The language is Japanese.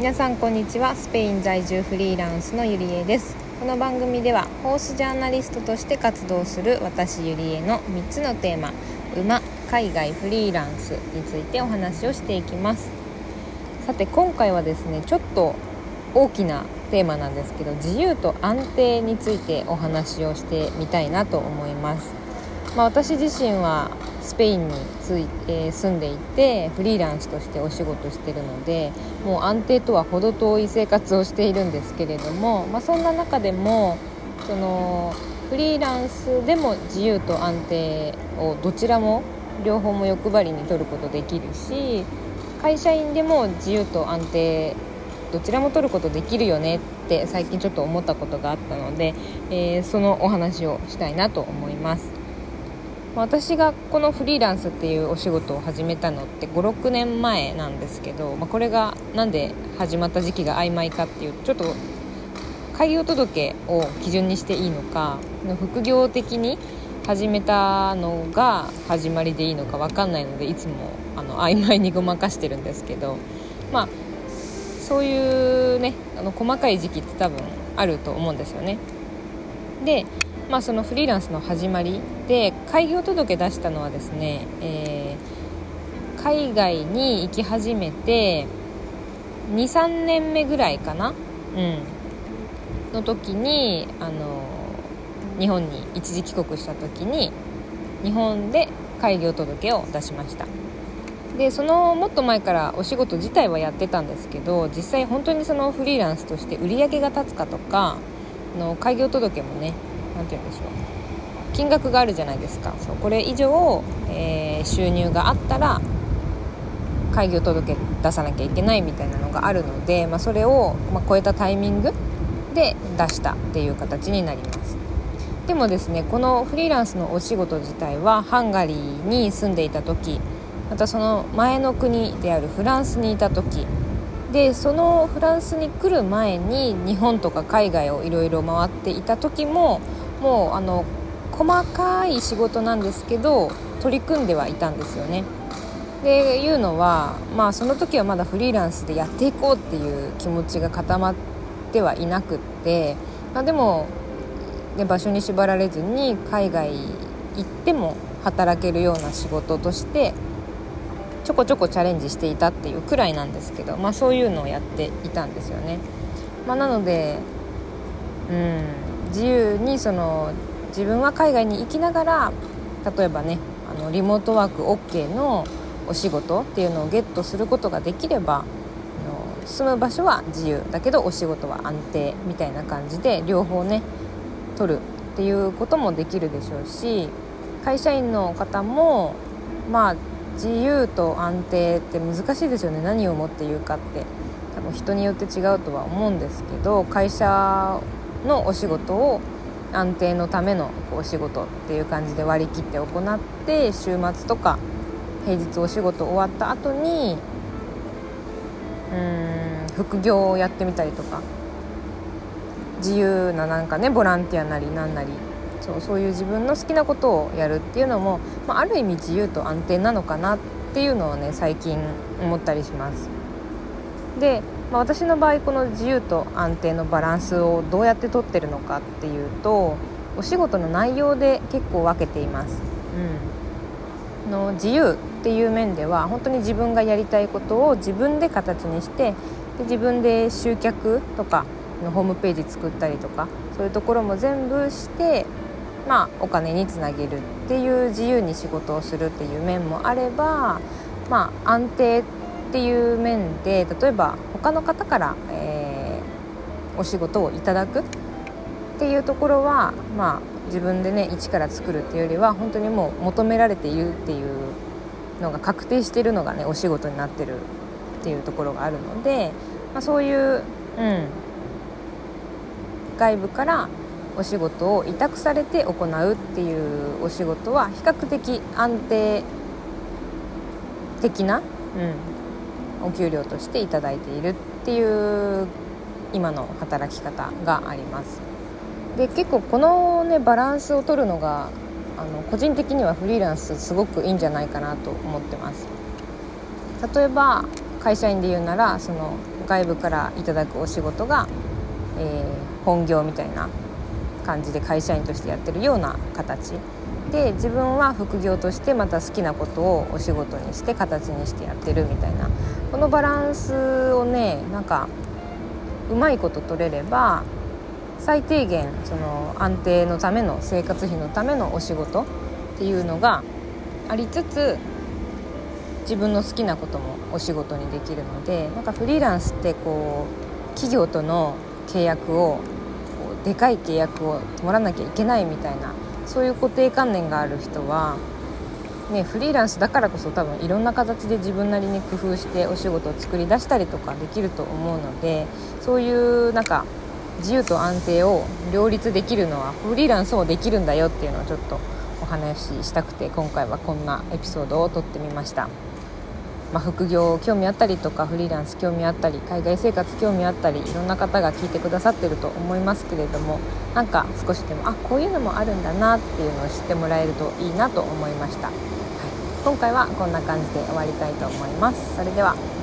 皆さんこんにちは。スペイン在住フリーランスのゆりえです。この番組ではホースジャーナリストとして活動する私ゆりえの3つのテーマ馬海外フリーランスについてお話をしていきます。さて今回はですねちょっと大きなテーマなんですけど自由と安定についてお話をしてみたいなと思います。まあ、私自身はスペインについ、えー、住んでいてフリーランスとしてお仕事してるのでもう安定とは程遠い生活をしているんですけれども、まあ、そんな中でもそのフリーランスでも自由と安定をどちらも両方も欲張りに取ることできるし会社員でも自由と安定どちらも取ることできるよねって最近ちょっと思ったことがあったので、えー、そのお話をしたいなと思います。私がこのフリーランスっていうお仕事を始めたのって56年前なんですけど、まあ、これが何で始まった時期が曖昧かっていうちょっと開業届を基準にしていいのか副業的に始めたのが始まりでいいのか分かんないのでいつもあの曖昧にごまかしてるんですけどまあそういうねあの細かい時期って多分あると思うんですよね。でまあ、そのフリーランスの始まりで開業届出したのはですね、えー、海外に行き始めて23年目ぐらいかな、うん、の時にあの日本に一時帰国した時に日本で開業届を出しました。でそのもっと前からお仕事自体はやってたんですけど実際本当にそのフリーランスとして売り上げが立つかとかの開業届もね何て言うんでしょう。金額があるじゃないですか。そうこれ以上、えー、収入があったら開業届出さなきゃいけないみたいなのがあるので、まあ、それを、まあ、超えたタイミングで出したっていう形になります。でもですねこのフリーランスのお仕事自体はハンガリーに住んでいた時またその前の国であるフランスにいた時でそのフランスに来る前に日本とか海外をいろいろ回っていた時ももうあの細かい仕事なんですけど取り組んではいたんですよね。でいうのは、まあ、その時はまだフリーランスでやっていこうっていう気持ちが固まってはいなくって、まあ、でも、ね、場所に縛られずに海外行っても働けるような仕事としてちょこちょこチャレンジしていたっていうくらいなんですけど、まあ、そういうのをやっていたんですよね。まあ、なのでうん自由にその自分は海外に行きながら例えばねあのリモートワーク OK のお仕事っていうのをゲットすることができればあの住む場所は自由だけどお仕事は安定みたいな感じで両方ね取るっていうこともできるでしょうし会社員の方もまあ自由と安定って難しいですよね。何をもって言うかって。多分人によって違うとは思うんですけど会社のお仕事を安定のためのお仕事っていう感じで割り切って行って週末とか平日お仕事終わった後にうん副業をやってみたりとか。自由ななんかねボランティアなりなんなりそうそういう自分の好きなことをやるっていうのも、まあ、ある意味自由と安定なのかなっていうのをね最近思ったりします。でまあ、私の場合この自由と安定のバランスをどうやってとってるのかっていうとお仕事の内容で結構分けています。うん、の自由っていう面では本当に自分がやりたいことを自分で形にしてで自分で集客とかのホームページ作ったりとかそういうところも全部して、まあ、お金につなげるっていう自由に仕事をするっていう面もあれば、まあ、安定っていう面で例えば他の方から、えー、お仕事をいただくっていうところは、まあ、自分でね一から作るっていうよりは本当にもう求められているっていうのが確定しているのがねお仕事になってるっていうところがあるので、まあ、そういう、うん、外部からお仕事を委託されて行うっていうお仕事は比較的安定的な、うん、お給料として頂いているっていう今の働き方があります。で結構このねバランスを取るのがあの個人的にはフリーランスすごくいいんじゃないかなと思ってます。例えば会社員で言うならその外部からいただくお仕事が、えー、本業みたいな感じで会社員としてやってるような形。で自分は副業としてまた好きなことをお仕事にして形にしてやってるみたいな。このバランスをねなんかうまいこと取れれば最低限その安定のための生活費のためのお仕事っていうのがありつつ自分の好きなこともお仕事にできるのでなんかフリーランスってこう企業との契約をでかい契約を守らなきゃいけないみたいなそういう固定観念がある人は、ね、フリーランスだからこそ多分いろんな形で自分なりに工夫してお仕事を作り出したりとかできると思うのでそういうなんか自由と安定を両立できるのはフリーランスもできるんだよっていうのをちょっとお話ししたくて今回はこんなエピソードを撮ってみました。まあ、副業興味あったりとかフリーランス興味あったり海外生活興味あったりいろんな方が聞いてくださってると思いますけれどもなんか少しでもあこういうのもあるんだなっていうのを知ってもらえるといいなと思いました、はい、今回はこんな感じで終わりたいと思います。それでは。